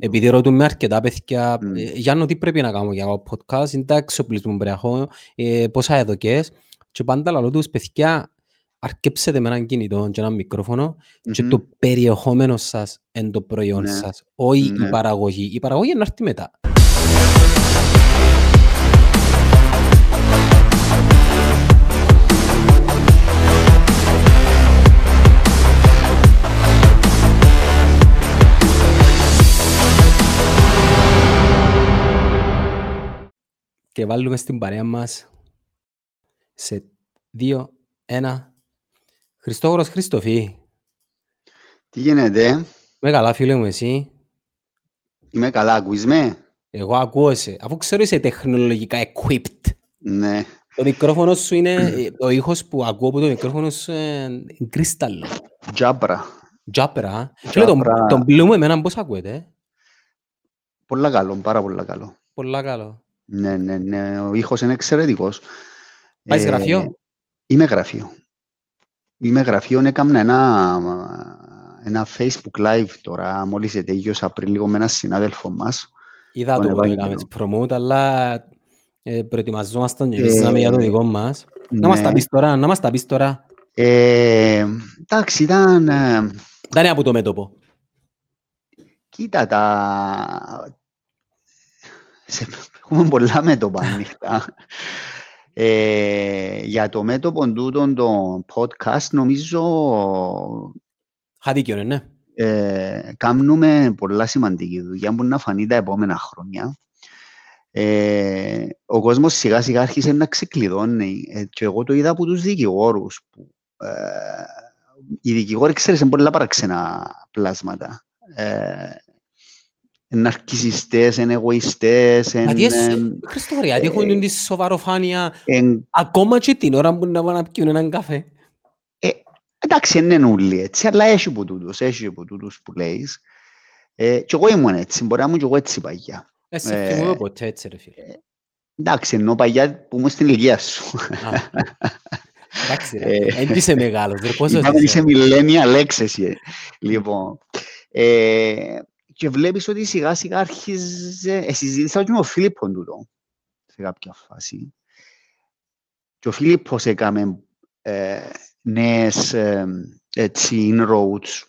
επειδή ρωτούν με αρκετά παιδιά, Μμ. ε, Γιάννο, τι πρέπει να κάνω για το podcast, είναι τα εξοπλισμό που πρέπει να έχω, ε, πόσα εδοκές. Και πάντα λαλώ τους, παιδιά, αρκέψετε με έναν κινητό και ένα μικρόφωνο και Μμμ. το περιεχόμενο σας εν το προϊόν Ναι. σας, όχι Ναι. η παραγωγή. Η παραγωγή είναι να έρθει μετά. Και βάλουμε στην παρέα μας σε δύο, ένα. Χριστόφορος Χριστοφή. Τι γίνεται, Με καλά φίλε μου εσύ; είμαι καλά, ακούεις με; Εγώ ακούω σε. Αφού ξέρω είσαι τεχνολογικά equipped. Ναι, Το μικρόφωνο σου είναι, ε, ο ήχος που ακούω από το μικρόφωνο σου είναι κρίσταλλο. τζάμπρα. Τζάπερα. Και λέω, τον, Τζάπρα. τον πλού μου εμένα πώς ακούετε. ε; Πολλά καλό, πάρα πολλά καλό. Πολλά καλό. Ναι, ναι, ναι, ο ήχος είναι εξαιρετικός. Πάεις Ε, γραφείο; Είμαι γραφείο. Είμαι γραφείο, έκανα ένα, ένα Facebook Live τώρα, μόλις ετέγιωσα πριν λίγο με έναν συνάδελφο μας. Είδα τον το που το Ευάγγελο. έκαμε promote, αλλά ε, προετοιμαζόμασταν και Ε, εμείς για το δικό μας. Να μας τα ναι. πεις τώρα, να μας τα πεις τώρα. Ε, εντάξει, ήταν... ε, Δεν είναι από το μέτωπο. Κοίτα τα... Σε... Έχουμε πολλά μέτωπα ανοιχτά. Ε, για το μέτωπο τούτο το podcast νομίζω Είχα δίκιο, ναι. ε, κάνουμε πολλά σημαντική δουλειά που να φανεί τα επόμενα χρόνια. Ε, ο κόσμος σιγά σιγά άρχισε να ξεκλειδώνει ε, και εγώ το είδα από τους δικηγόρους που ε, οι δικηγόροι ξέρεις είναι πολλά παραξενά πλάσματα. Ε, είναι αρκισιστές, είναι εγωιστές, Γιατί εσύ, είναι... Χριστόφορε, γιατί έχουν τη σοβαροφάνεια εν- ακόμα και την ώρα που να πάνε να πιούν έναν καφέ. Ε, εντάξει, δεν είναι όλοι έτσι, αλλά έχει από τούτους, έχει από τούτους που λέεις. Ε, και εγώ ήμουν έτσι, μπορεί να ήμουν και εγώ έτσι παγιά. Εσύ Ε, θυμούμαι ποτέ έτσι ρε φίλε. Εντάξει, εννοώ παγιά που ήμουν στην ηλικία σου. Α, Εντάξει ρε, Ε, δεν είσαι μεγάλος ρε, πόσο Είπαμε είσαι. είσαι millennial έξεση. Λοιπόν, ε, και βλέπεις ότι σιγά σιγά άρχιζε, ε, συζήτησα και με τον Φίλιππον τούτο, σε κάποια φάση. Και ο Φίλιππος έκαμε ε, νέες ε, έτσι inroads,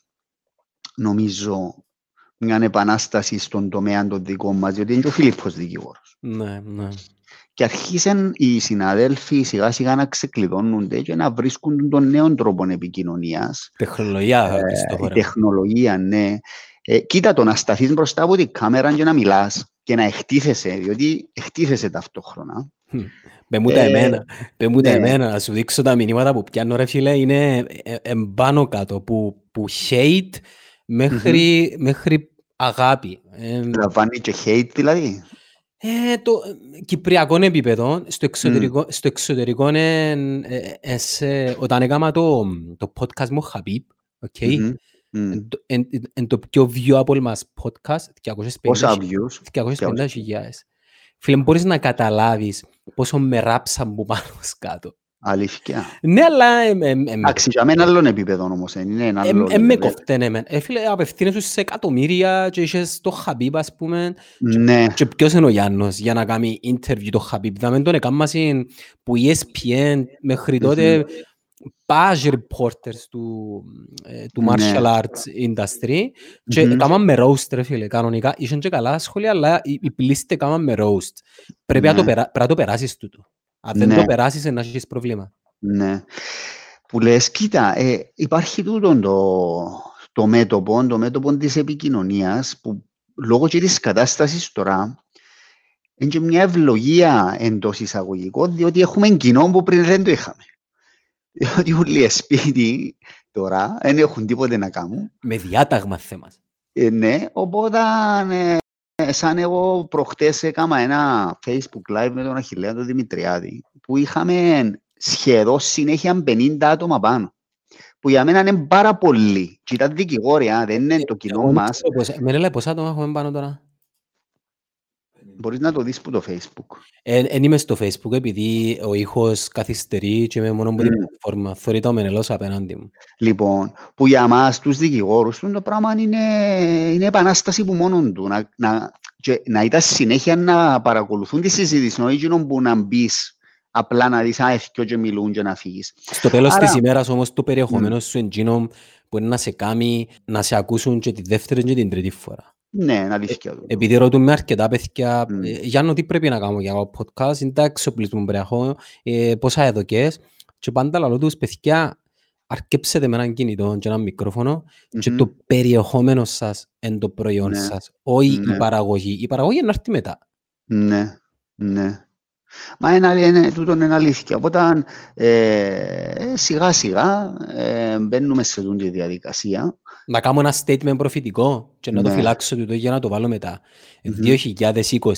νομίζω, μια επανάσταση στον τομέα των δικών μας, διότι είναι και ο Φίλιππος δικηγόρος. Ναι, ναι. Και αρχίσαν οι συναδέλφοι σιγά σιγά να ξεκλειδώνονται και να βρίσκουν τον νέο τρόπο επικοινωνίας. Τεχνολογία, Ε, η Χριστόφορε. τεχνολογία, ναι. Ε, κοίτα το να σταθείς μπροστά από την κάμερα και να μιλάς και να εκτίθεσαι, διότι εκτίθεσαι ταυτόχρονα. Πε μου τα ε, εμένα, πε μου τα ναι. εμένα, να σου δείξω τα μηνύματα που πιάνω ρε φίλε, είναι ε, εμπάνω κάτω, που, που hate μέχρι, μέχρι αγάπη. Ε, Λαμβάνει και hate δηλαδή. Ε, το ε, κυπριακό επίπεδο, στο εξωτερικό, στο εξωτερικό ε, ε, ε, σε- όταν έκανα το, το podcast μου Χαμπίπ, οκ, Μμμ. Μμ. εν το- εν- εν το πιο viewable μας podcast, 250 Πόσα views; 250 χιλιάδες. Φίλε, μπορείς να καταλάβεις πόσο με ράψαν που πάνω ως κάτω. Αλήθεια. Ναι, αλλά ε, ε, ε, με- Εντάξει, για μένα άλλον επίπεδο όμως, δεν είναι ένα ε, άλλο ε, με level. κοφτένε εμένα. Ε, φίλε, απευθύνεσαι σε εκατομμύρια και είχες το Χαμπίπ, ας πούμε, Ναι, Και ποιος είναι ο Γιάννος για να κάνει interview το Χαμπίπ; Δάμε τον εκάμασιν που η ESPN μέχρι τότε page reporters του, ε, του Ναι. martial arts industry και Μμμ. έκαναν με roast ρε φίλε κανονικά. Είχαν και καλά σχόλια αλλά οι, οι πλήστε έκαναν με roast. Πρέπει να το, Ναι. περά, πρέπει να το περάσεις τούτο. Αν δεν Ναι. το περάσεις να έχεις πρόβλημα. ναι. Που λες, κοίτα, ε, υπάρχει τούτο το, το μέτωπο, το μέτωπο της επικοινωνίας που λόγω και της κατάστασης τώρα είναι και μια ευλογία εντός εισαγωγικών διότι έχουμε κοινό που πριν δεν το είχαμε. Διότι όλοι σπίτι τώρα δεν έχουν τίποτε να κάνουν. Με διάταγμα θέμας. Ε, ναι, οπότε ε, σαν εγώ προχτές έκανα ένα Facebook live με τον Αχιλέα τον Δημητριάδη που είχαμε σχεδόν συνέχεια 50 άτομα πάνω. Που για μένα είναι πάρα πολύ. Και ήταν δικηγόροι, α, δεν είναι το κοινό Εγώ μας. ξέρω πόσα- Με λέει πόσα άτομα έχουμε πάνω τώρα; Μπορείς να το δεις που το Facebook. Εν εν είμαι στο Facebook επειδή ο ήχος καθυστερεί και είμαι μόνο από την Μμ. πλατφόρμα. Θωρεί το μενελός απέναντι μου. Λοιπόν, που για μας τους δικηγόρους του το πράγμα είναι, είναι επανάσταση που μόνον του. Να, να, και να ήταν συνέχεια να παρακολουθούν τη συζήτηση, όχι εκείνο που να μπεις απλά να δεις αεθκιο και μιλούν και να φύγεις. Στο τέλος Άρα- της ημέρας όμως το περιεχομένο σου εντζήνο που είναι να σε κάνει να σε ακούσουν και τη δεύτερη και την τρίτη φορά. Ναι, είναι αλήθεια. του. Επειδή ρωτούμε αρκετά παιδιά, Μμ. ε, Γιάννο, τι πρέπει να κάνω για το podcast, είναι τα εξοπλισμό που πρέπει να έχω, ε, πόσα εδοκές. Και πάντα λαλώ τους, παιδιά, αρκέψετε με έναν κινητό και ένα μικρόφωνο και Μμμ. το περιεχόμενο σας εν το προϊόν Ναι. σας, όχι Ναι. η παραγωγή. Η παραγωγή είναι να έρθει μετά. Ναι, ναι. Μα είναι, αλη- είναι, τούτο είναι αλήθεια. Οπότε ε, σιγά σιγά ε, μπαίνουμε σε τούτη τη διαδικασία. Να κάνω ένα statement προφητικό και να το Ναι. φυλάξω τούτο για να το βάλω μετά. Μμμ. 2020.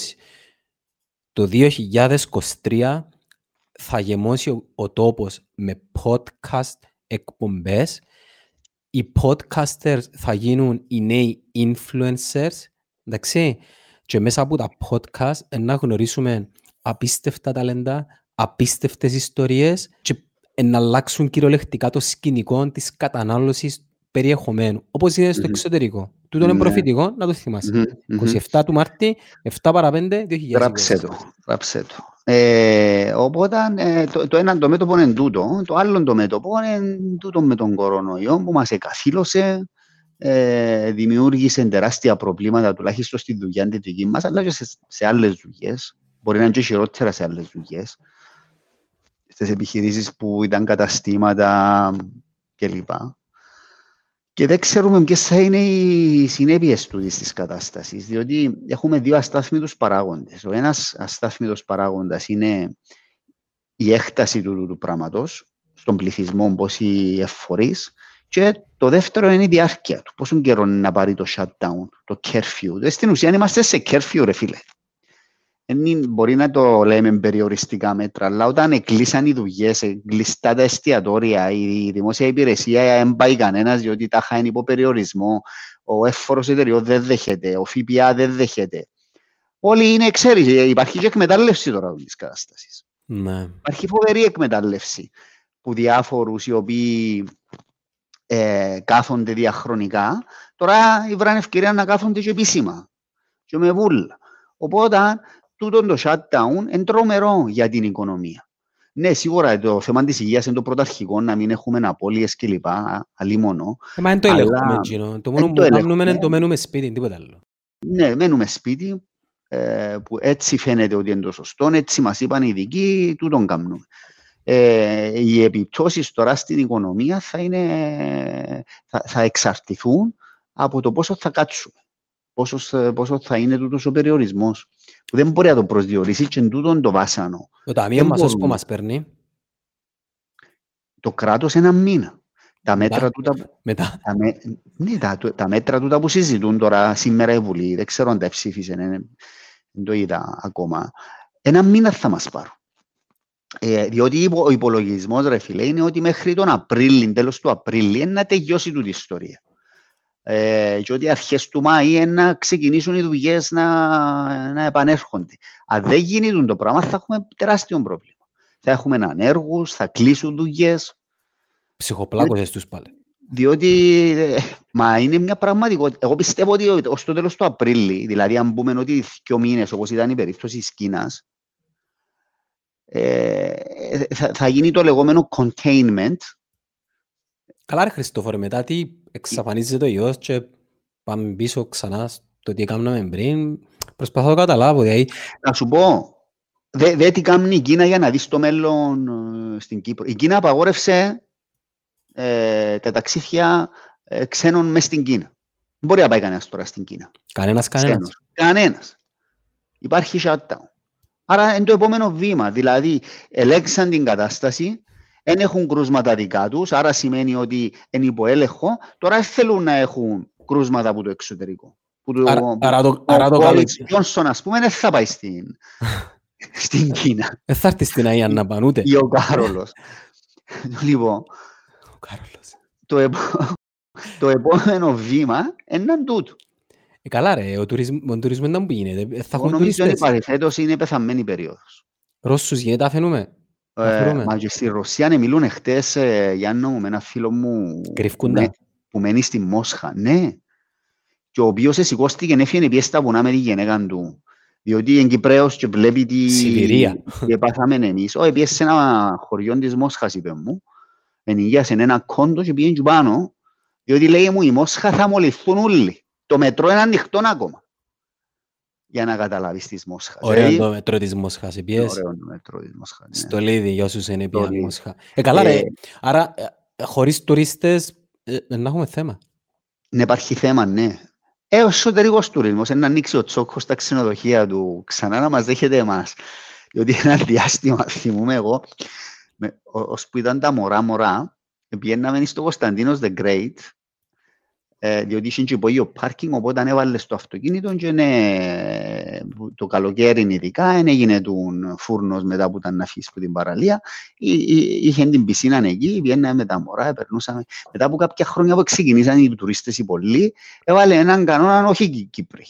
Το 2023 θα γεμώσει ο, ο τόπος με podcast εκπομπές. Οι podcasters θα γίνουν οι νέοι influencers, εντάξει, και μέσα από τα podcast ε, να γνωρίσουμε απίστευτα ταλέντα, απίστευτες ιστορίες και ε, να αλλάξουν κυριολεκτικά το σκηνικό της κατανάλωσης περιεχομένου, όπως είναι στο Μμμ. εξωτερικό. Τούτο είναι Ναι. προφητικό, να το θυμάσαι. Μμμ, μμμ. 27 του Μάρτη, 7 παρα 5, 2020. Γράψε το. Γράψε το. Ε, οπότε ε, το, το ένα το μέτωπο είναι τούτο. Το άλλο το μέτωπο είναι τούτο με τον κορονοϊό που μας εκαθήλωσε, ε, δημιούργησε τεράστια προβλήματα τουλάχιστον στη δουλειά τη δική μας αλλά και σε, σε άλλες δουλειές. Μπορεί να είναι και χειρότερα σε άλλες δουλειές. Στις επιχειρήσεις που ήταν καταστήματα κλπ. Και δεν ξέρουμε ποιες θα είναι οι συνέπειες του της κατάστασης. Διότι έχουμε δύο αστάθμιτου παράγοντες. Ο ένας αστάθμιτο παράγοντας είναι η έκταση του, του πράγματος στον πληθυσμό, πόσοι εφορείς. Και το δεύτερο είναι η διάρκεια του. Πόσο καιρό είναι να πάρει το shutdown, το curfew. Δηλαδή, στην ουσία είμαστε σε curfew, ρε φίλε. Εν είναι- μπορεί να το λέμε περιοριστικά μέτρα, αλλά όταν κλείσαν οι δουλειές, κλειστά τα εστιατόρια, η δημόσια υπηρεσία δεν πάει κανένας διότι τα χάνει υπό περιορισμό, ο εύφορο εταιριό δεν δέχεται, ο ΦΠΑ δεν δέχεται. Όλοι είναι, ξέρεις, υπάρχει και εκμετάλλευση τώρα της κατάστασης. Ναι. Υπάρχει φοβερή εκμετάλλευση που διάφορους οι οποίοι ε, κάθονται διαχρονικά, τώρα βράνε ευκαιρία να κάθονται και επίσημα και με βούλα. Οπότε, τούτο το shutdown είναι τρομερό για την οικονομία. Ναι, σίγουρα το θέμα της υγείας είναι το πρωταρχικό, να μην έχουμε απώλειες κλπ. Αλλήμωνο. Ε, μα είναι το Αλλά- ελέγχουμε εκείνο. Το μόνο Εν που το κάνουμε είναι ελέγχουμε. το μένουμε σπίτι, τίποτα άλλο. Ναι, μένουμε σπίτι, ε, που έτσι φαίνεται ότι είναι το σωστό, έτσι μας είπαν οι ειδικοί, τούτον κάνουμε. Ε, οι επιπτώσεις τώρα στην οικονομία θα, είναι, θα, θα εξαρτηθούν από το πόσο θα κάτσουμε. Πόσος, πόσο θα είναι τούτος ο περιορισμός. Που δεν μπορεί να το προσδιορίσεις και τούτον το βάσανο. Το ταμείο Δεν μας ως που μπορούμε. μας παίρνει, Το κράτος ένα μήνα. Τα μέτρα μετά, τούτα μετά. Τα, με, ναι, τα, τα μέτρα τούτα που συζητούν τώρα σήμερα η Βουλή, δεν ξέρω αν τα ψήφισε, ναι, δεν το είδα ακόμα. Ένα μήνα θα μας πάρουν. Ε, διότι υπο- ο υπολογισμός, ρε φίλε, είναι ότι μέχρι τον Απρίλιο, τέλος του Απρίλιο, είναι να τελειώσει τούτη η ιστορία. Ε, και ότι αρχές του Μάη είναι να ξεκινήσουν οι δουλειές να, να επανέρχονται. Αν δεν γίνει τούτο το πράγμα, θα έχουμε τεράστιο πρόβλημα. Θα έχουμε ανέργους, θα κλείσουν δουλειές, Ψυχοπλάκωσες τους πάλι. διότι ε, μα είναι μια πραγματικότητα. Εγώ πιστεύω ότι ως το τέλος του Απρίλη, δηλαδή αν πούμε ότι δύο μήνες, όπως ήταν η περίπτωση της Κίνας, ε, θα, θα γίνει το λεγόμενο containment. Καλά ρε Χριστόφορε, μετά τι εξαφανίζεται ο ιός και πάμε πίσω ξανά στο τι έκαναμε πριν. Προσπαθώ να καταλάβω, δηλαδή Να σου πω, δε, δε τι κάνει η Κίνα για να δεις το μέλλον ε, στην Κύπρο. Η Κίνα απαγόρευσε ε, τα ταξίδια ε, ξένων μέσα στην Κίνα. Δεν μπορεί να πάει κανένας τώρα στην Κίνα. κανένας κανένας. Ξένος. Κανένας. Υπάρχει shutdown. Άρα είναι το επόμενο βήμα. Δηλαδή, ελέγξαν την κατάσταση, δεν έχουν κρούσματα δικά τους, άρα σημαίνει ότι είναι υπό έλεγχο. Τώρα δεν θέλουν να έχουν κρούσματα από το εξωτερικό. Που το, Άρα- που άρα το- ο άρα το Boris καλοκαίρι. Johnson, ας πούμε, δεν θα πάει στην, στην Κίνα. Δεν θα έρθει στην Αγία να πάνε ούτε. Ή ο Κάρολος. λοιπόν, Ο Κάρολος. το, επο- το επόμενο βήμα είναι τούτο. Ε, καλά ρε, ο τουρισμ- ο τουρισμός να που γίνεται. Ε, Θα Εγώ έχουν νομίζω ότι τουρίστες. φέτος είναι πεθαμένη περίοδος. Ρώσους γίνεται, αφαινούμε. Ε, Αφαιρούμε. μα και στη Ρωσία ναι, μιλούν χτες, ε, Γιάννο μου, με ένα φίλο μου Κρυφκούν που τα. με- που μένει στη Μόσχα. Ναι. Και ο οποίος σηκώστηκε και έφυγε πιέσει στα βουνά με τη γυναίκα του. Διότι είναι Κυπρέος και βλέπει τι, Σιβηρία. τι έπαθαμε εμείς. Όχι, πήγε σε ένα χωριό της Μόσχας, είπε μου. Ενοικίασε ένα κόντο και πήγαινε και πάνω. Διότι λέει μου, η Μόσχα θα μολυθούν όλοι. Το μετρό είναι ανοιχτό ακόμα. Για να καταλάβεις της Μόσχας. Ωραίο Δηλαδή, το μετρό της Μόσχας. είναι Επιές ωραίο το μετρό της Μόσχας. ναι. στο Λίδι για όσους είναι πια Λίδι. Μόσχα. Ε, καλά ρε. Ε, Άρα, ε, ε, χωρίς τουρίστες, ε, δεν έχουμε θέμα. Ναι, υπάρχει θέμα, ναι. Ε, ο εσωτερικός τουρισμός, να ανοίξει ο Τσόκος στα ξενοδοχεία του, ξανά να μας δέχεται εμάς. Διότι ένα διάστημα, θυμούμαι εγώ, με, ό, ως που ήταν τα μωρά μωρά, πηγαίναμε στο Κωνσταντίνος the Great, ε, διότι είχε και υπόγειο πάρκινγκ, οπότε έβαλες το αυτοκίνητο και ναι, που το καλοκαίρι ειδικά, εν έγινε του φούρνος μετά που ήταν να φύγεις από την παραλία, Εί- εί- είχε την πισίνα εκεί, βγαίναμε με τα μωρά, περνούσαμε. Μετά από κάποια χρόνια που ξεκινήσαν οι τουρίστες οι πολλοί, έβαλε έναν κανόνα όχι οι Κύπροι.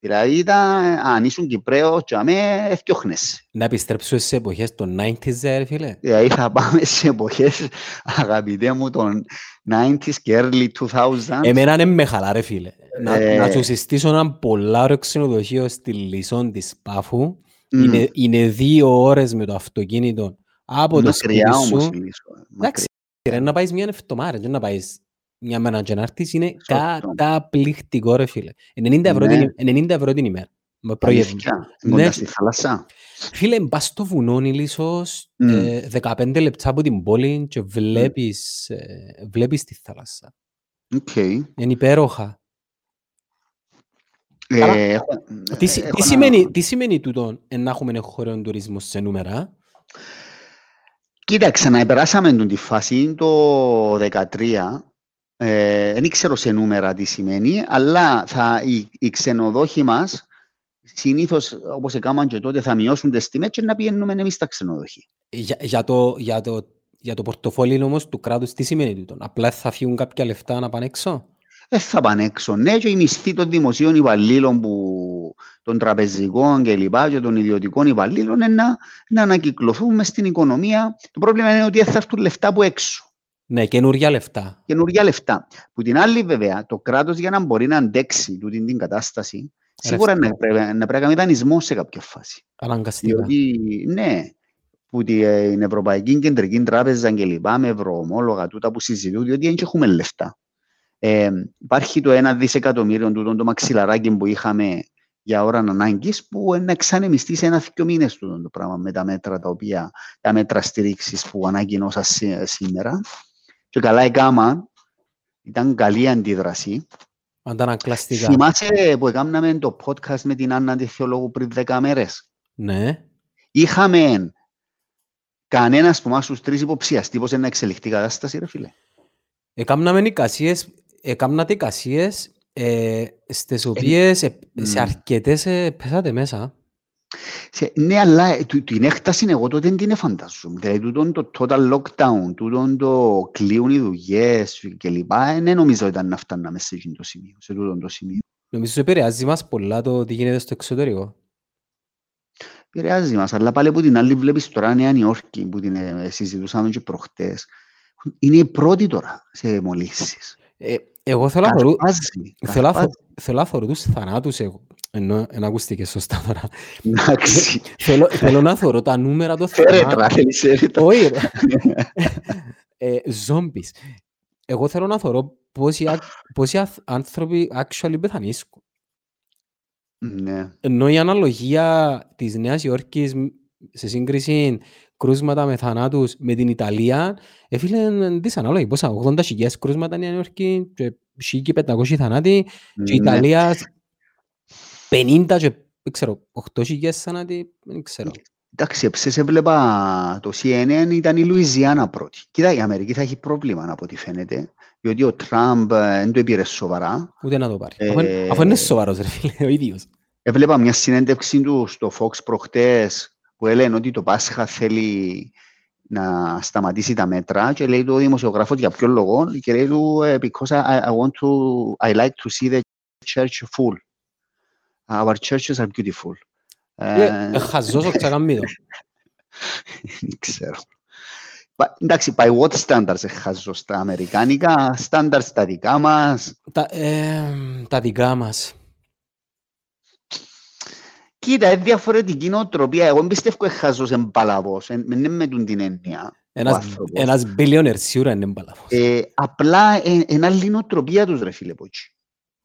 Δηλαδή ήταν, αν ήσουν Κυπρέος, τζαμέ, έφτιαχνες. Να επιστρέψουμε σε εποχές των 90s, ρε φίλε. Δηλαδή θα πάμε σε εποχές, αγαπητέ μου, των 90s και early 2000s. Εμένα είναι με χαλά ρε φίλε. Να, Ε. να σου συστήσω ένα πολλά ωραίο ξενοδοχείο στη Λισόν της Πάφου. Μμ. Είναι, είναι δύο ώρες με το αυτοκίνητο από το σπίτι Μακριά όμως σου. η Λυσός. Εντάξει, ρε, να πάεις μια εβδομάδα, δεν να πάεις μια μέρα και να έρθεις, είναι Σωστό. καταπληκτικό ρε φίλε. 90 ευρώ, Ναι. την, 90 ευρώ την ημέρα. Με προηγούμενο. Αλήθεια, Ναι. κοντά στη θάλασσα. Φίλε, πας στο βουνό Λυσός, Μμ. ε, 15 λεπτά από την πόλη και βλέπεις, ε, βλέπεις τη θάλασσα. Οκ. Είναι υπέροχα. Ε, Καλά. έχω- Τι, συ- έχω τι να- σημαίνει, τι σημαίνει τούτο ε, να έχουμε χώρο τουρισμού σε νούμερα; Κοίταξε, να περάσαμε τον τη φάση το 2013. Ε, δεν ξέρω σε νούμερα τι σημαίνει, αλλά θα, οι, οι ξενοδόχοι μας συνήθως, όπως έκαναν και τότε, θα μειώσουν τις τιμές και να πηγαίνουμε εμείς στα ξενοδοχεία. Για, για, το, για, το, για το πορτοφόλι όμως του κράτους τι σημαίνει τούτο; Απλά θα φύγουν κάποια λεφτά να πάνε έξω; Δεν θα πάνε έξω. Ναι, και οι μισθοί των δημοσίων υπαλλήλων, που, των τραπεζικών και λοιπά, και των ιδιωτικών υπαλλήλων, είναι να, να ανακυκλωθούν μες στην οικονομία. Το πρόβλημα είναι ότι δεν θα έρθουν λεφτά από έξω. Ναι, καινούργια λεφτά. καινούργια λεφτά. Που την άλλη, βέβαια, το κράτος για να μπορεί να αντέξει τούτη την κατάσταση, σίγουρα Ρευστό. να πρέπει, να πρέπει να κάνει δανεισμό σε κάποια φάση. Αναγκαστικά. Διότι, ναι, που την Ευρωπαϊκή Κεντρική Τράπεζα και λοιπά, με ευρωομόλογα τούτα που συζητούν, διότι δεν έχουμε λεφτά. Ε, υπάρχει το ένα δισεκατομμύριο τούτο το μαξιλαράκι που είχαμε για ώρα ανάγκης, που να εξανεμιστεί σε ένα-δύο μήνες τούτο το πράγμα με τα μέτρα τα οποία, τα μέτρα στήριξης που ανακοινώσα σή- σήμερα. Και καλά έκαμα, ήταν καλή αντίδραση. Αντανακλαστικά. Θυμάσαι που έκαναμε το podcast με την Άννα τη Θεολόγου πριν 10 μέρες; Ναι. Είχαμε κανένας από εμάς τους τρεις υποψιαστεί πως είναι να εξελιχθεί η κατάσταση, ρε φίλε. Εκάμναμε εικασίες, εκάμνατε εικασίες ε, στις οποίες ε, σε μ. αρκετές ε, πέσατε μέσα. Σε- ναι, αλλά ε, του- την έκταση εγώ τότε δεν την φαντάζομαι. Δηλαδή, τούτον το total lockdown, τούτον το κλείουν οι δουλειές και λοιπά, ε, δεν νομίζω ήταν να φτάναμε σε εκείνο το σημείο, σε τούτον το σημείο. Νομίζω ότι επηρεάζει μας πολλά το τι γίνεται στο εξωτερικό. Επηρεάζει μας, αλλά πάλι από την άλλη βλέπεις τώρα Νέα Νιόρκη που την ε, συζητούσαμε και προχτές. Είναι η πρώτη τώρα σε μολύσεις. Ε, εγώ θέλω να θωρώ- Καρπάζει, θέλω να θω- καρπάζει. θέλω να θωρώ τους θανάτους εγώ. Ενώ δεν ακούστηκε σωστά τώρα. Εντάξει. θέλω, θέλω να θωρώ τα νούμερα των Έρετρα, θανάτων. θέλεις έρετρα. Όχι ρε. ε, zombies. Εγώ θέλω να θωρώ πόσοι, α- πόσοι αθ- άνθρωποι actually πεθανίσκουν. Ναι. Ενώ η αναλογία της Νέας Υόρκης μ, σε σύγκριση κρούσματα με θανάτους με την Ιταλία, έφυλε είναι δυσανάλογη. Πόσα, 80.000 κρούσματα Νέα Υόρκη και 1.500 θανάτοι και η Ναι. Ιταλία 50 και δεν ξέρω, 8.000 θανάτοι, δεν ξέρω. Εντάξει, έψες έβλεπα το CNN ήταν η Λουιζιάννα πρώτη. Κοίτα, η Αμερική θα έχει πρόβλημα από ό,τι φαίνεται, διότι ο Τραμπ ε, δεν το πήρε σοβαρά. Ούτε να το πάρει. Αφού, είναι- αφού είναι σοβαρός ρε φίλε, ο ίδιος. Έβλεπα μια συνέντευξη του στο Fox προχτές που έλεγε ότι το Πάσχα θέλει να σταματήσει τα μέτρα και λέει το δημοσιογράφος για ποιο λόγο και λέει του ε, because I, I want to, I like to see the church full. Our churches are beautiful. Ε, ε, χαζός ο ξακαμμίδο. Δεν ξέρω. Πα- Εντάξει, by what standards ε, χαζός, τα αμερικάνικα; Standards τα δικά μας. Τα, ε, τα δικά μας. Κοίτα, είναι διαφορετική νοοτροπία. Εγώ πιστεύω ότι χαζός είναι παλαβός. Δεν είναι με τον την έννοια. ο Ένας, άνθρωπος. ένας billionaire σίγουρα είναι μπαλαβός. Ε, απλά είναι άλλη νοοτροπία τους, ρε φίλε Ποτσι.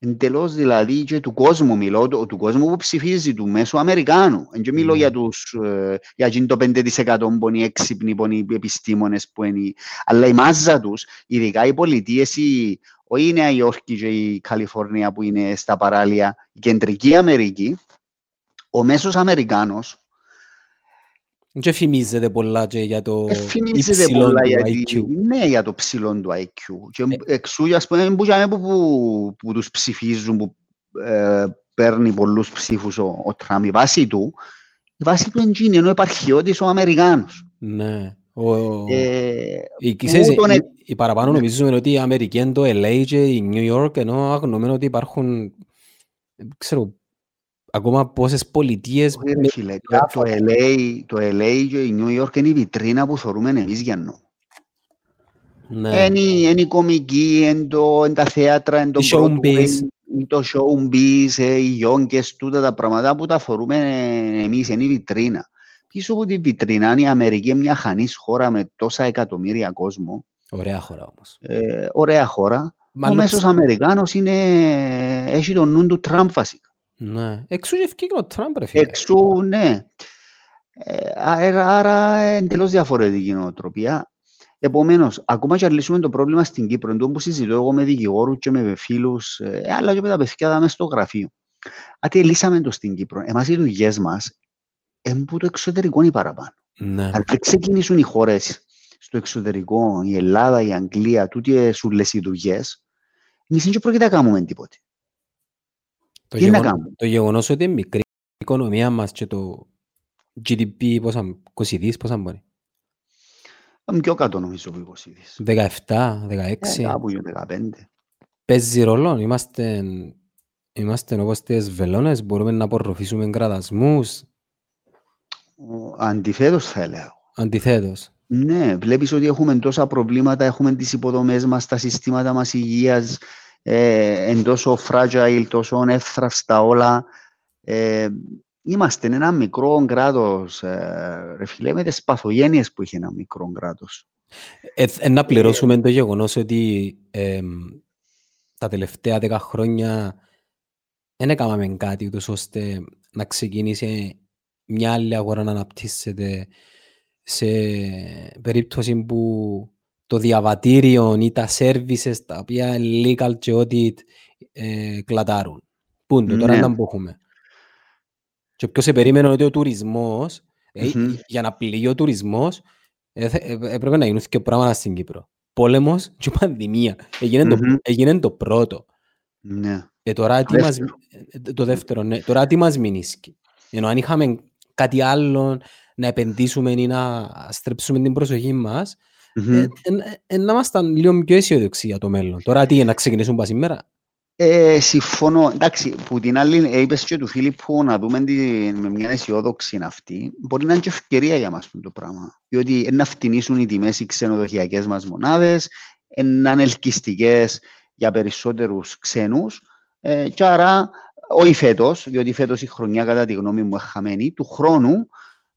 Εντελώς δηλαδή και του κόσμου μιλώ, του, του κόσμου που ψηφίζει, του μέσου Αμερικάνου. Εν και μιλώ Ναι. για τους, ε, για εκείνο το 5% που είναι οι έξυπνοι, που είναι οι επιστήμονες, που είναι οι... Αλλά η μάζα τους, ειδικά οι πολιτείες, η, όχι η Νέα Υόρκη και η Καλιφόρνια που είναι στα παράλια, η κεντρική Αμερική, ο μέσος Αμερικάνος Και φημίζεται πολλά και για το Εφημίζεται υψηλό πολλά του για, IQ. τη- ναι, για το ψηλό του IQ. Και Ε. εξού, ας πούμε, που, που, που, που τους ψηφίζουν, που ε, παίρνει πολλούς ψήφους ο, ο Τραμπ. Η βάση του, η βάση του είναι ενώ επαρχιώτης ο Αμερικάνος. Ναι. Ο, Ε, οι, ξέρεις, που τον οι, ε- οι παραπάνω Ναι. νομίζουμε ότι η Αμερική είναι το LA και η New York, ενώ αγνοούμε ότι υπάρχουν, δεν ξέρω, ακόμα πόσες πολιτείες όχι, ρε με φίλε, το, το, LA, το LA και η New York είναι η βιτρίνα που θεωρούμε εμείς για νου. ναι. Είναι η- είναι η κομική, είναι το- είναι τα θέατρα, είναι το Η showbiz. είναι το showbiz, ε, οι γιόγκες, τούτα τα πράγματα που τα φορούμε εμείς, είναι η βιτρίνα. Πίσω από τη βιτρίνα είναι η Αμερική είναι μια χανής χώρα με τόσα εκατομμύρια κόσμο. Ωραία χώρα όμως. Ε, ωραία χώρα. Ο Μάλλον μέσος ψ- Αμερικάνος είναι, έχει τον νου του Τραμπ βασικά. Ναι. Εξού και ευκήκε ο Τραμπ, ρε φίλε. Εξού, ναι. Ε, άρα, άρα εντελώς διαφορετική νοοτροπία. Επομένως, ακόμα και αν λύσουμε το πρόβλημα στην Κύπρο, εντός που συζητώ εγώ με δικηγόρους και με φίλους, ε, αλλά και με τα παιδιά δάμε στο γραφείο. Άτι λύσαμε το στην Κύπρο. Εμάς οι δουλειές μας είναι που το εξωτερικό είναι παραπάνω. Ναι. Αν δεν ξεκινήσουν οι χώρες στο εξωτερικό, η Ελλάδα, η Αγγλία, τούτοι σου λες οι δουλειές, εμείς δεν πρόκειται να κάνουμε τίποτε. Το, τι να γεγονό- κάνουμε; το γεγονός ότι είναι μικρή η οικονομία μας και το GDP πόσα, 20 δις, πόσα μπορεί. Είναι πιο κάτω νομίζω από 20 δις. 17, Ε, 16. κάπου για 15. Παίζει ρόλο. Είμαστε, είμαστε όπως τις βελόνες. Μπορούμε να απορροφήσουμε κραδασμούς. Ο- Αντιθέτως θα έλεγα. Αντιθέτως. Ναι, βλέπεις ότι έχουμε τόσα προβλήματα, έχουμε τις υποδομές μας, τα συστήματα μας υγείας, ε, εν τόσο fragile, τόσο εύθραυστα όλα. Ε, είμαστε ένα μικρό κράτος, ε, ρε φίλε, με τις παθογένειες που είχε ένα μικρό κράτος. Ε, ε, να πληρώσουμε το γεγονός ότι εμ, τα τελευταία δέκα χρόνια δεν έκαναμε κάτι ούτως ώστε να ξεκινήσει μια άλλη αγορά να αναπτύσσεται σε περίπτωση που το διαβατήριο ή τα services τα οποία είναι legal και audit ε, κλατάρουν. Πού είναι το, τώρα Ναι. να που έχουμε. Και ποιος σε περίμενε ότι ο τουρισμός, ε, Μμμ. για να πληγεί ο τουρισμός, ε, θε- ε, έπρεπε να γίνουν και πράγματα στην Κύπρο. Πόλεμος και πανδημία. Έγινε, το, Μμμ. έγινε το πρώτο. Ναι. Ε, τώρα τι μας, Δεύτερο. ε, το δεύτερο, ναι. Τώρα τι μας μείνει. Ενώ αν είχαμε κάτι άλλο να επενδύσουμε ή να στρέψουμε την προσοχή μας, Μμμ. ε, ε, ε, να ήμασταν λίγο πιο αισιοδοξοί για το μέλλον. Τώρα τι, να ξεκινήσουμε πας σήμερα. Ε, συμφωνώ. Εντάξει, που την άλλη ε, είπες και του Φίλιππου να δούμε την, με μια αισιόδοξη αυτή. Μπορεί να είναι και ευκαιρία για μας το πράγμα. Διότι ε, να φτηνήσουν οι τιμές οι ξενοδοχειακές μας μονάδες, ε, να είναι ελκυστικές για περισσότερους ξένους. Ε, και άρα, όχι φέτος, διότι φέτος η χρονιά κατά τη γνώμη μου είναι χαμένη, του χρόνου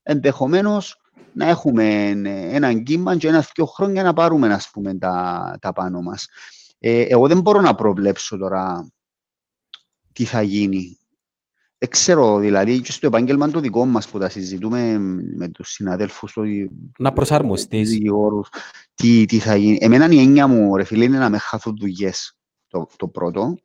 ενδεχομένως να έχουμε ε, έναν κύμα και ένα-δυο χρόνια να πάρουμε ας πούμε, τα, τα πάνω μας. Ε, εγώ δεν μπορώ να προβλέψω τώρα τι θα γίνει. Δεν ξέρω, δηλαδή, και στο επάγγελμα το δικό μας που τα συζητούμε με τους συναδέλφους, το, Να προσαρμοστείς. δικηγόρους, τι, τι θα γίνει. Εμένα η έννοια μου, ρε φίλε, είναι να με χάθουν δουλειές, το, το πρώτο.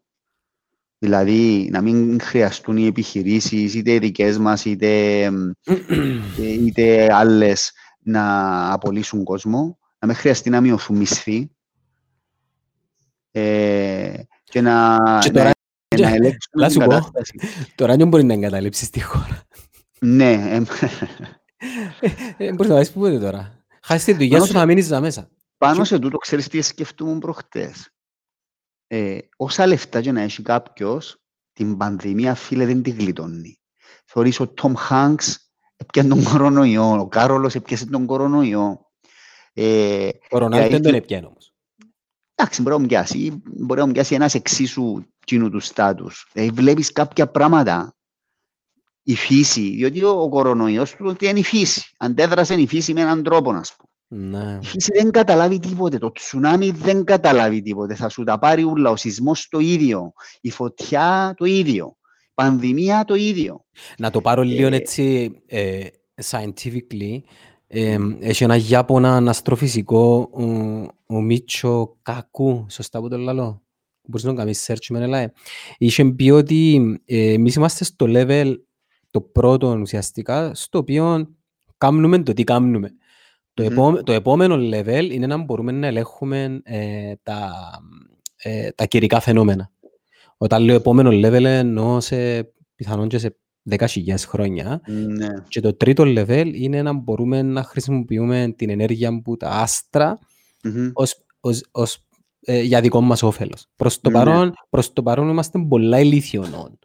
Δηλαδή, να μην χρειαστούν οι επιχειρήσεις, είτε οι δικές μας, είτε, ε, είτε άλλες, να απολύσουν κόσμο. Να μην χρειαστεί να μειωθούν μισθοί. Ε, και να, Και τώρα- να, να ελέγξουν να την σου πω. κατάσταση. Τώρα δεν μπορεί να εγκαταλείψεις τη χώρα. Ναι, ε, Ε, μπορείς να πας πού είναι τώρα. Χάσεις τη δουλειά Πάνω σου σε- να μείνεις εδώ μέσα. Πάνω Και- σε τούτο, ξέρεις τι σκεφτούμουν προχτές; Ε, όσα λεφτά και να έχει κάποιος, την πανδημία, φίλε, δεν τη γλιτώνει. Θεωρείς ο Τόμ Χάνκς έπιανε τον κορονοϊό, ο Κάρολος έπιασε τον κορονοϊό. Ε, ο Ρονάλντο δεν τον έπιανε όμως. Εντάξει, μπορεί να μου πιάσει. Μπορεί να μου πιάσει ένας εξίσου κοινού του στάτους. Δηλαδή βλέπεις κάποια πράγματα η φύση, διότι ο, ο κορονοϊός του είναι η φύση. Αντέδρασε η φύση με έναν τρόπο, να πούμε. Ναι. Η φύση δεν καταλάβει τίποτε. Το τσουνάμι δεν καταλάβει τίποτε. Θα σου τα πάρει ούλα. Ο σεισμός το ίδιο. Η φωτιά το ίδιο. Η πανδημία το ίδιο. Να το πάρω λίγο ε, έτσι ε, scientifically. Ε, έχει ένα Ιάπωνα αστροφυσικό, ο, ο Μίτσο Κακού, σωστά που το λέω. Μπορείς να κάνεις search με ένα Είχε πει ότι ε, εμείς είμαστε στο level το πρώτο ουσιαστικά, στο οποίο κάνουμε το τι κάνουμε. Το, επόμε, το επόμενο level είναι να μπορούμε να ελέγχουμε ε, τα, ε, τα καιρικά φαινόμενα. Όταν λέω επόμενο level εννοώ σε πιθανόν και σε 10.000 χρόνια. Ναι. Και το τρίτο level είναι να μπορούμε να χρησιμοποιούμε την ενέργεια από τα άστρα mm-hmm. ως, ως, ως, ε, για δικό μας όφελος. Προς το, ναι. παρόν, προς το παρόν είμαστε πολλά ηλίθιονών.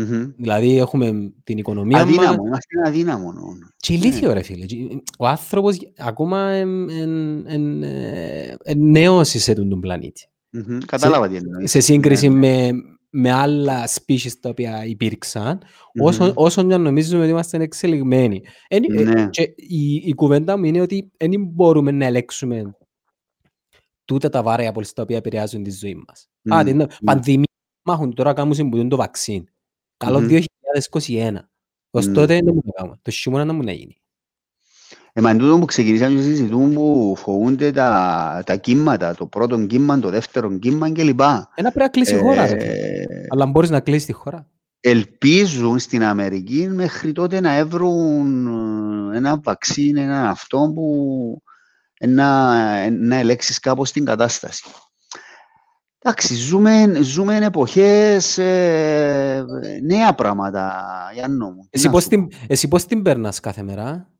Mm-hmm. Δηλαδή έχουμε την οικονομία αδύναμο, μας. Είμαστε αδύναμο. Και ηλίθιο ναι. ρε φίλε. Ο άνθρωπος ακόμα είναι νέος σε τον πλανήτη. Mm-hmm. Κατάλαβα τι εννοείς. Σε σύγκριση ναι. με, με άλλα species τα οποία υπήρξαν, mm-hmm. όσο, όσο να νομίζουμε ότι είμαστε εξελιγμένοι. Ναι. Και η, η κουβέντα μου είναι ότι δεν μπορούμε να ελέγξουμε τούτα τα βάρια τα οποία επηρεάζουν τη ζωή μας. Mm-hmm. Α, την πανδημία μάχουν τώρα κάνουν που το βαξίν. Καλό mm-hmm. 2021. Ως mm. τότε δεν μου το κάνω. Το χειμώνα να μου να γίνει. Ε, μα τούτο που ξεκινήσαμε και συζητούν που φοβούνται τα, τα κύματα, το πρώτο κύμα, το δεύτερο κύμα κλπ. Ένα πρέπει να κλείσει η χώρα. Ε, Αλλά μπορείς να κλείσει τη χώρα. Ελπίζουν στην Αμερική μέχρι τότε να έβρουν ένα βαξίν, ένα αυτό που να, να ελέγξεις κάπως την κατάσταση. Εντάξει, ζούμε, ζούμε εποχές, ε, νέα πράγματα, Γιάννο μου. Εσύ πώς, την, εσύ πώς την περνάς κάθε μέρα;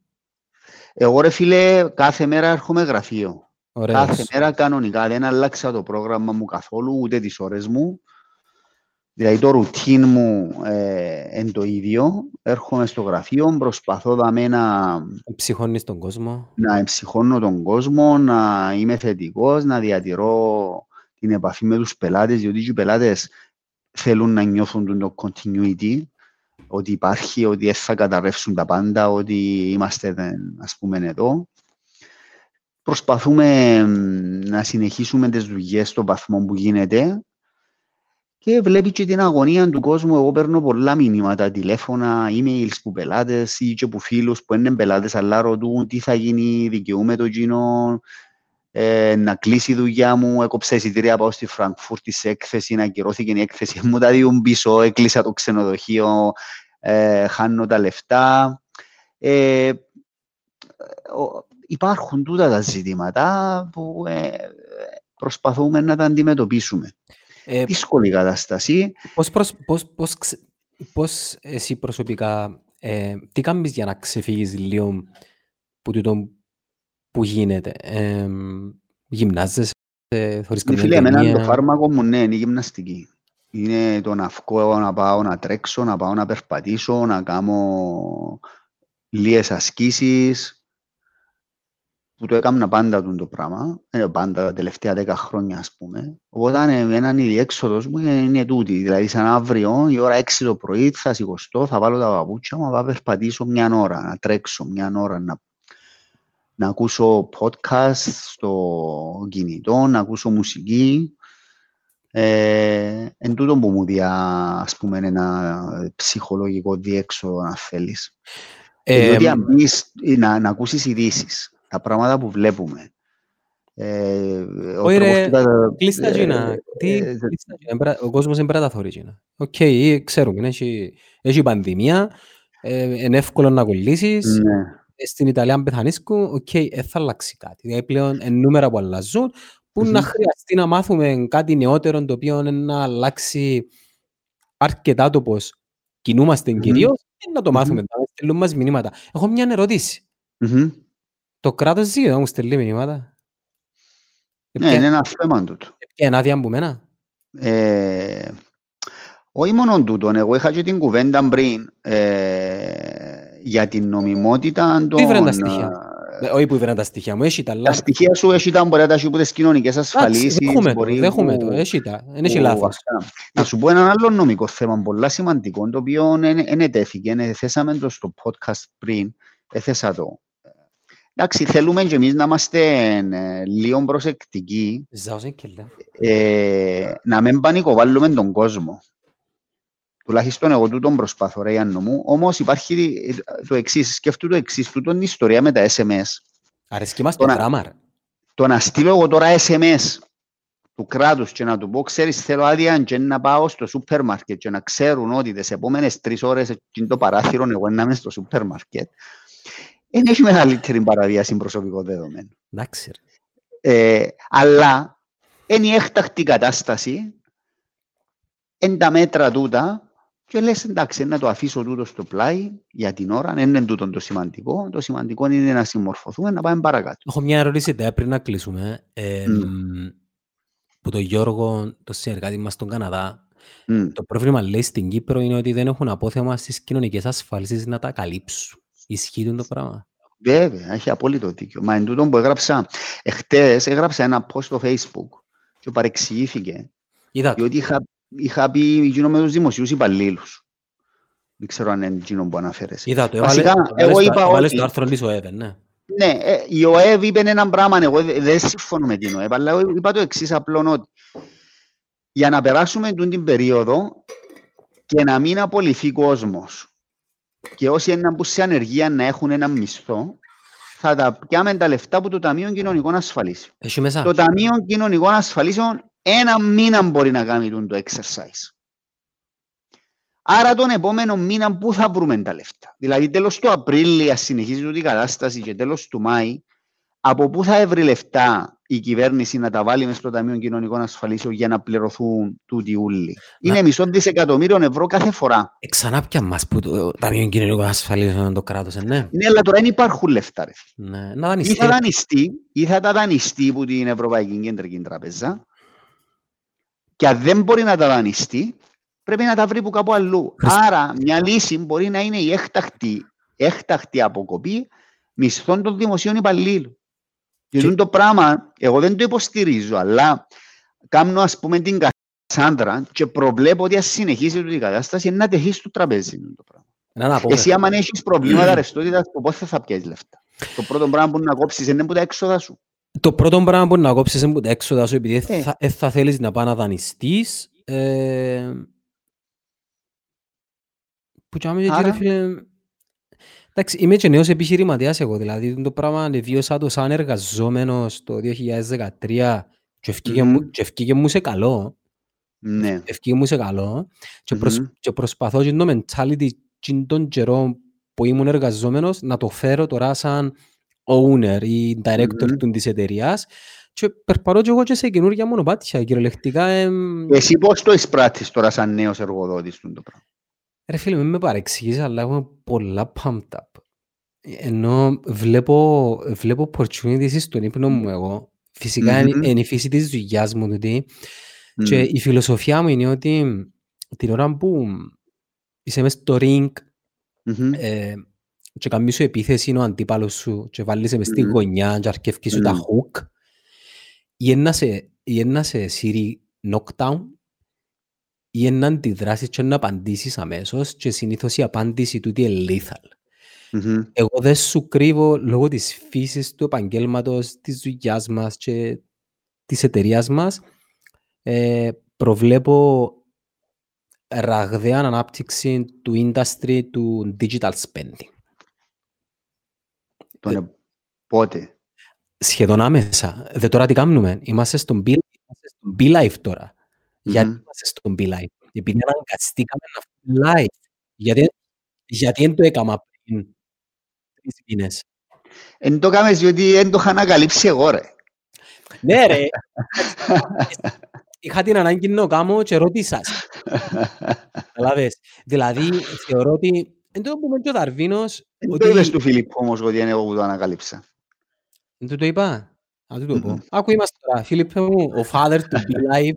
Εγώ ρε φίλε, κάθε μέρα έρχομαι γραφείο. Ωραίος. Κάθε μέρα κανονικά, δεν αλλάξα το πρόγραμμα μου καθόλου, ούτε τις ώρες μου. Δηλαδή το ρουτίν μου ε, είναι το ίδιο. Έρχομαι στο γραφείο, προσπαθώ δαμέ να... Εμψυχώνεις τον κόσμο. Να εμψυχώνω τον κόσμο, να είμαι θετικός, να διατηρώ την επαφή με τους πελάτες, διότι οι πελάτες θέλουν να νιώθουν το continuity, ότι υπάρχει, ότι δεν θα καταρρεύσουν τα πάντα, ότι είμαστε ας πούμε εδώ. Προσπαθούμε να συνεχίσουμε τις δουλειές στο βαθμό που γίνεται και βλέπει και την αγωνία του κόσμου. Εγώ παίρνω πολλά μηνύματα, τηλέφωνα, emails που πελάτες ή και που φίλους που είναι πελάτες, αλλά ρωτούν τι θα γίνει, δικαιούμαι το κοινό, ε, να κλείσει η δουλειά μου, έκοψα εισιτήρια, πάω στη Φραγκφούρτη σε έκθεση, να ακυρώθηκε η έκθεση, μου τα διούν πίσω, έκλεισα το ξενοδοχείο, ε, χάνω τα λεφτά. Ε, υπάρχουν τούτα τα ζητήματα που ε, προσπαθούμε να τα αντιμετωπίσουμε. Ε, Δύσκολη κατάσταση. Πώς, πώς, πώς, πώς, πώς εσύ προσωπικά, ε, τι κάνεις για να ξεφύγεις λίγο που τούτο που γίνεται. Ε, γυμνάζεσαι, χωρίς καμία Φίλε, εμένα το φάρμακο μου ναι, είναι η γυμναστική. Είναι το να βγω, να πάω να τρέξω, να πάω να περπατήσω, να κάνω λίγες ασκήσεις, που το έκανα πάντα το πράγμα, ε, πάντα τα τελευταία δέκα χρόνια ας πούμε. Οπότε έναν ιδιέξοδος μου είναι, είναι τούτη, δηλαδή σαν αύριο η ώρα 6 το πρωί θα σηκωστώ, θα βάλω τα παπούτσια μου, θα περπατήσω μια ώρα, να τρέξω μια ώρα, να να ακούσω podcast στο κινητό, να ακούσω μουσική. Ε, εν τούτο που μου διά, ας πούμε, ένα ψυχολογικό διέξοδο, αν θέλεις. Ε, Διότι αν πεις, να, να ακούσεις ειδήσεις, τα πράγματα που βλέπουμε. Ε, Όχι ρε, κλείσ' τα τζείνα. Ε, ο κόσμος δεν πρέπει να τα θωρεί τζείνα. Οκ, ξέρουμε, έχει πανδημία, είναι εύκολο να κολλήσεις. Ναι στην Ιταλία αν πεθανίσκουν, OK, okay, θα αλλάξει κάτι. Δηλαδή πλέον είναι νούμερα που αλλάζουν, που mm-hmm. να χρειαστεί να μάθουμε κάτι νεότερο το οποίο είναι να αλλάξει αρκετά το πώς κινούμαστε mm-hmm. κυρίως και να το μάθουμε, mm-hmm. να στέλνουν μας μηνύματα. Έχω μια ερώτηση. Mm-hmm. Το κράτος ζει να μου στέλνει μηνύματα. Ναι, είναι ένα θέμα τούτο. Και ένα άδεια από μένα; Ε, Όχι μόνο τούτον, εγώ είχα και την κουβέντα πριν ε, για την νομιμότητα Τι έφεραν τα των... στοιχεία; ε, Ε, Όχι που έφεραν τα στοιχεία μου, έχει τα Τα λάθη. στοιχεία σου έχει τα μπορεί να τα έχει από τις κοινωνικές Εντάξει, ασφαλίσεις. δέχομαι το, μπορεί δέχομαι που- το, έχει τα, δεν έχει που λάθος. αυτά. Να σου πω ένα άλλο νομικό θέμα, πολύ σημαντικό, το οποίο δεν ετέθηκε, ε, θέσαμε το στο podcast πριν, έθεσα το. Εντάξει, θέλουμε και εμείς να είμαστε ε, λίγο προσεκτικοί, Ζάωσε και λέω. ε, να μην πανικοβάλλουμε τον κόσμο. Τουλάχιστον εγώ τούτον προσπαθώ, ρε Γιάννο μου. Όμως υπάρχει ε, το εξής, σκέφτομαι το εξής, τούτον είναι η ιστορία με τα SMS. Αρέσκει μας το Τώρα- γράμμα. ρε. το να στείλω εγώ τώρα SMS του κράτους και να του πω, ξέρεις, θέλω άδεια και να πάω στο σούπερ μάρκετ και να ξέρουν ότι τις επόμενες τρεις ώρες εκείνο το παράθυρο εγώ να είμαι στο σούπερ μάρκετ, δεν έχει μεγαλύτερη παραβίαση προσωπικών δεδομένων. Εντάξει. ρε. Ε, αλλά είναι η έκτακτη κατάσταση, εν τα μέτρα τούτα, και λες εντάξει να το αφήσω τούτος στο πλάι για την ώρα, δεν είναι τούτο το σημαντικό, το σημαντικό είναι να συμμορφωθούμε, να πάμε παρακάτω. Έχω μια ερώτηση τε, πριν να κλείσουμε. Ε, Μμ. μ, που τον Γιώργο, το συνεργάτη μας στον Καναδά, Μμ. το πρόβλημα λέει στην Κύπρο είναι ότι δεν έχουν απόθεμα στις κοινωνικές ασφαλίσεις να τα καλύψουν. Ισχύει το πράγμα; Βέβαια, έχει απόλυτο δίκιο. Μα εν τούτο που έγραψα, εχθές έγραψα ένα post στο facebook και παρεξηγήθηκε, Είδα το. διότι είχα, είχα πει εκείνο με τους δημοσίους υπαλλήλους. Δεν ξέρω αν είναι εκείνο που αναφέρεσαι. Είδα το. Βασικά, Έβαλε- εγώ έβαλες το- είπα έβαλες ότι- το άρθρο της ΟΕΒ, ναι. Ναι, ε, η ΟΕΒ είπε ένα πράγμα, εγώ δε- δεν συμφωνώ με την ΟΕΒ, αλλά εγώ είπα το εξής απλό ότι για να περάσουμε τούτη την περίοδο και να μην απολυθεί κόσμος και όσοι είναι που σε ανεργία να έχουν ένα μισθό, θα τα πιάμε τα λεφτά από το Ταμείο Κοινωνικών Ασφαλίσεων. Έχει μέσα. Το Ταμείο Κοινωνικών Ασφαλίσεων ένα μήνα μπορεί να κάνει τούτο το exercise. Άρα τον επόμενο μήνα πού θα βρούμε τα λεφτά. Δηλαδή τέλος του Απρίλη, ας συνεχίζει τούτη η κατάσταση και τέλος του Μάη, από πού θα έβρει λεφτά η κυβέρνηση να τα βάλει μες στο Ταμείο Κοινωνικών Ασφαλίσεων για να πληρωθούν τούτοι ούλοι; Είναι μισό δισεκατομμύριο ευρώ κάθε φορά. Ε, Ξανά πια μας που το Ταμείο Κοινωνικών Ασφαλίσεων το κράτος, ε, ναι. Ναι, αλλά τώρα δεν υπάρχουν λεφτά. Ρε. Ναι, να Ή δανειστεί. θα δανειστεί, ή θα τα δανειστεί από την Ευρωπαϊκή Κεντρική Τράπεζα και αν δεν μπορεί να τα δανειστεί, πρέπει να τα βρει που κάπου αλλού. Χριστ- Άρα, μια λύση μπορεί να είναι η έκτακτη, έκτακτη αποκοπή μισθών των δημοσίων υπαλλήλων. Και Και- τούτο το πράγμα, εγώ δεν το υποστηρίζω, αλλά κάνω ας πούμε την Κασάνδρα και προβλέπω ότι αν συνεχίσει τούτη η κατάσταση είναι να τεχεί στο τραπέζι. τούτο το πράγμα. Να, να πω, Εσύ άμα έχεις προβλήματα ρευστότητας, πώς θα, θα πιέσεις λεφτά. Το πρώτο πράγμα που να κόψεις είναι που τα έξοδα σου. Το πρώτο πράγμα που να κόψεις είναι που τα έξοδα σου επειδή Ε. θα, ε, θα θέλεις να πάει να δανειστείς. Ε, που κι άμα και Άρα- κύριε φίλε... Εντάξει, είμαι και νέος επιχειρηματίας εγώ, δηλαδή το πράγμα βίωσα το σαν εργαζόμενος το 2013 και ευκήγε μου- Μμμ. και ευκήγε μου σε καλό. Ναι. ευκήγε μου σε καλό και, προσ- Μμμ. και προσπαθώ και το mentality και τον καιρό που ήμουν εργαζόμενος να το φέρω τώρα σαν owner ή director Μμμ. του της εταιρείας και περπαρώ και εγώ και σε καινούργια μονοπάτια κυριολεκτικά εμ, Εσύ πώς το εισπράττεις τώρα σαν νέος εργοδότης του το πράγμα; ρε φίλε μην με παρεξηγείς αλλά έχουμε πολλά pumped up ενώ βλέπω, βλέπω opportunities στον ύπνο μου εγώ φυσικά Μμμ. είναι είναι η φύση της δουλειάς μου τούτη Και Μμμ. η φιλοσοφία μου είναι ότι την ώρα που είσαι μες στο ring Μμμ. ε, και κάνεις σου επίθεση είναι ο αντίπαλος σου και βάλεις μες στη Μμμ. γωνιά και αρκεύκεις σου τα Μμμ. hook ή είναι να σε- ή είναι να σε σύρει knockdown ή είναι να αντιδράσεις και να απαντήσεις αμέσως και συνήθως η απάντηση τούτη είναι lethal. Μμμ. Εγώ δεν σου κρύβω λόγω της φύσης του επαγγέλματος, της δουλειάς μας και της εταιρείας μας ε, προβλέπω ραγδαία ανάπτυξη του industry του digital spending. Τον ε- Πότε; Σχεδόν άμεσα. Δε τώρα τι κάνουμε; Είμαστε στον Be, είμαστε στον Be Live τώρα. Γιατί Μμμ. είμαστε στον Be Live. Επειδή αναγκαστήκαμε να φύγουμε live. Γιατί, γιατί δεν το έκανα πριν τρεις μήνες. Εν το κάμες διότι δεν το είχα ανακαλύψει εγώ ρε. Ναι ρε. Είχα την ανάγκη να το κάνω και ρώτησα. σε. Καταλάβες. Δηλαδή θεωρώ ότι εν το πούμε και ο Δαρβίνος Δεν ότι... το είπες του Φιλίππου όμως ότι είναι εγώ που το ανακαλύψα. Δεν του το είπα. Να του το πω. Μμμ. Άκου είμαστε τώρα. Φίλιππε μου, ο father του Be Live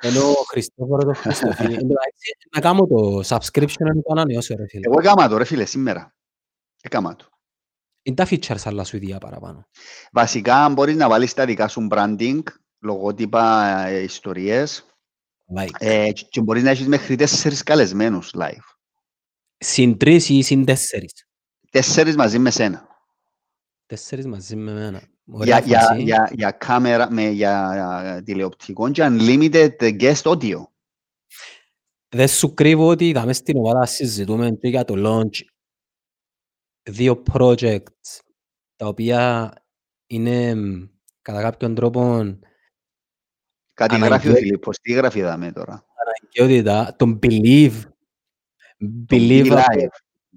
Ενώ ο Χριστόφορο το Χριστοφίλη. Εν τω μεταξύ, Να κάνω το subscription να το ανανεώσω ρε φίλε. Εγώ έκαμα το ρε φίλε σήμερα. Έκαμα το. Είναι τα features αλλά σου ίδια παραπάνω. Βασικά μπορείς να βάλεις τα δικά σου branding, λογότυπα, ε, ιστορίες Like. ε, και και μπορείς να έχεις μέχρι τέσσερις καλεσμένους live. Συν τρεις ή συν τέσσερις. Τέσσερις μαζί με σένα. Τέσσερις μαζί με εμένα. Ωραία Για, για, φάση. για, για κάμερα, με, για τηλεοπτικό και unlimited guest audio. Δεν σου κρύβω ότι είδαμε στην ομάδα συζητούμε και για το launch δύο projects τα οποία είναι μ, κατά κάποιον τρόπο Κάτι γράφει ο Αναγκαίο. Φιλίππος. Τι γράφει δάμε τώρα; αναγκαιότητα. Τον believe. Το Believe. Be αυτό. Live.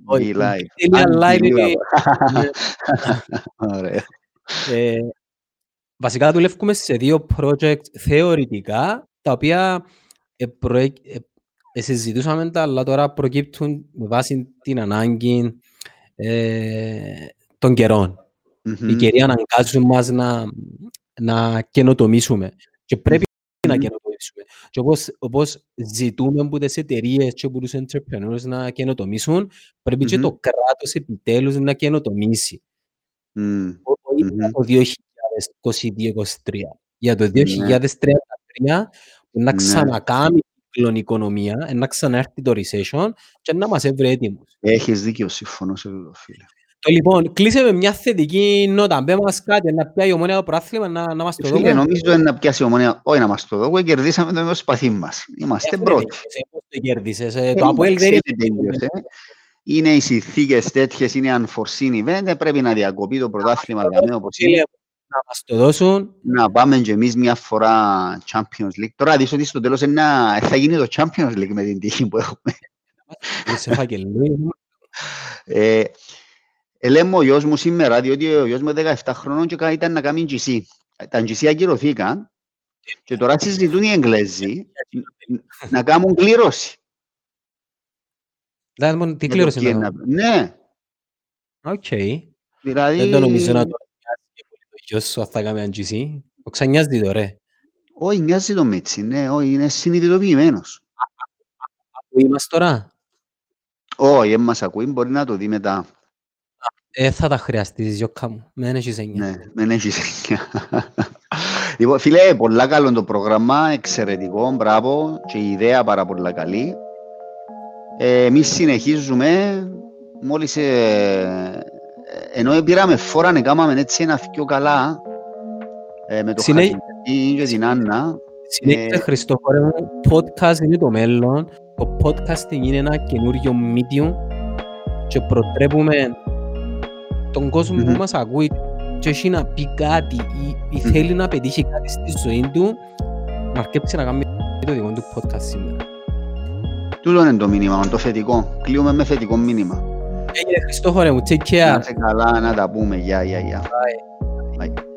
Όχι, Be Live. τέλεια live είναι- Unbelievable. Ωραία. Ε, βασικά δουλεύουμε σε δύο project θεωρητικά, τα οποία ε, προέ- ε, ε, συζητούσαμε τα, αλλά τώρα προκύπτουν με βάση την ανάγκη ε, των καιρών. Οι Μμμ. καιροί αναγκάζουν μας να, να καινοτομήσουμε και πρέπει να Μμμ. Καινοτομήσουμε. Και όπως, όπως ζητούμε από τις εταιρείες και από τους entrepreneurs να καινοτομήσουν, πρέπει και Μμμ. το κράτος επιτέλους να καινοτομήσει. Μμ. Ο- όχι Μμμ. για το 2022-2023. Για το Ναι. 2033 που να Ναι. ξανακάμει την οικονομία, ε, να ξανάρθει το recession και να μας έβρει έτοιμους. Έχεις δίκιο, συμφωνώ σε αυτό, φίλε. Το λοιπόν, κλείσε με μια θετική νότα. Μπέ μας κάτι, να πιάει η ομόνια το πρωτάθλημα, να, να μας το Φίλε, δούμε. νομίζω είναι να πιάσει η ομονία. Όχι να μας το δω, κερδίσαμε το σπαθί μας. Είμαστε Ε, πρώτοι. βρε, πώς το κέρδισες. ε, Ε, Το Αποέλ δεν εντάξει, είναι... τέλειωσε. Είναι οι συνθήκες τέτοιες, είναι unforeseen event, ε, πρέπει να διακοπεί το πρωτάθλημα δαμέ όπως είναι. Φίλε, Να μας το δώσουν. Να πάμε και εμείς μια φορά Champions League. Τώρα δεις ότι στο τέλος είναι να- θα γίνει το Champions League με την τύχη που έχουμε. Σε φακελούι. Ε, ε, λέμε ο γιος μου σήμερα, διότι ο γιος μου 17 χρόνων και κα- ήταν να κάνει GC. Τα GC ακυρωθήκαν και τώρα συζητούν οι Εγγλέζοι να κάνουν κλήρωση. Δηλαδή, μόνο τι για το κλήρωσε ποιοι να είναι να- Ναι, Οκ. δηλαδή... Δεν το νομίζω να το νοιάζει και πολύ το γιος σου αν θα κάνει ένα GC. Το ξανιάζει το ρε. Όχι, νοιάζει το Μέτσι, ναι, όχι, είναι συνειδητοποιημένος. Πού είμαστε τώρα. Όχι, δεν μας ακούει, μπορεί να το δει μετά. Ε, θα τα χρειαστείς, Γιώκα μου. Μεν έχεις εννιά. Ναι, δεν έχεις εννιά. Λοιπόν, φίλε, πολλά καλό το πρόγραμμα, εξαιρετικό, μπράβο και η ιδέα πάρα πολλά καλή. Ε, εμείς συνεχίζουμε, μόλις ε, ενώ πήραμε φόρα, να κάναμε έτσι ένα πιο καλά ε, με το Συνέ- Χατζηδάκη και την Άννα. Συνέχισε, Ε, Χριστόφορε μου. Podcast είναι το μέλλον. Το podcasting είναι ένα καινούριο medium και προτρέπουμε τον κόσμο που Μμμ. μας ακούει και έχει να πει κάτι ή, ή Μμμ. θέλει να πετύχει κάτι στη ζωή του να αρκέψει να κάνει το δικό του podcast σήμερα. Τούτο είναι το μήνυμα, το θετικό. Κλείουμε με θετικό μήνυμα. Έγινε Χριστόφορε μου, take Να care. είσαι καλά, να τα πούμε. Γεια, γεια, γεια. Bye. Bye.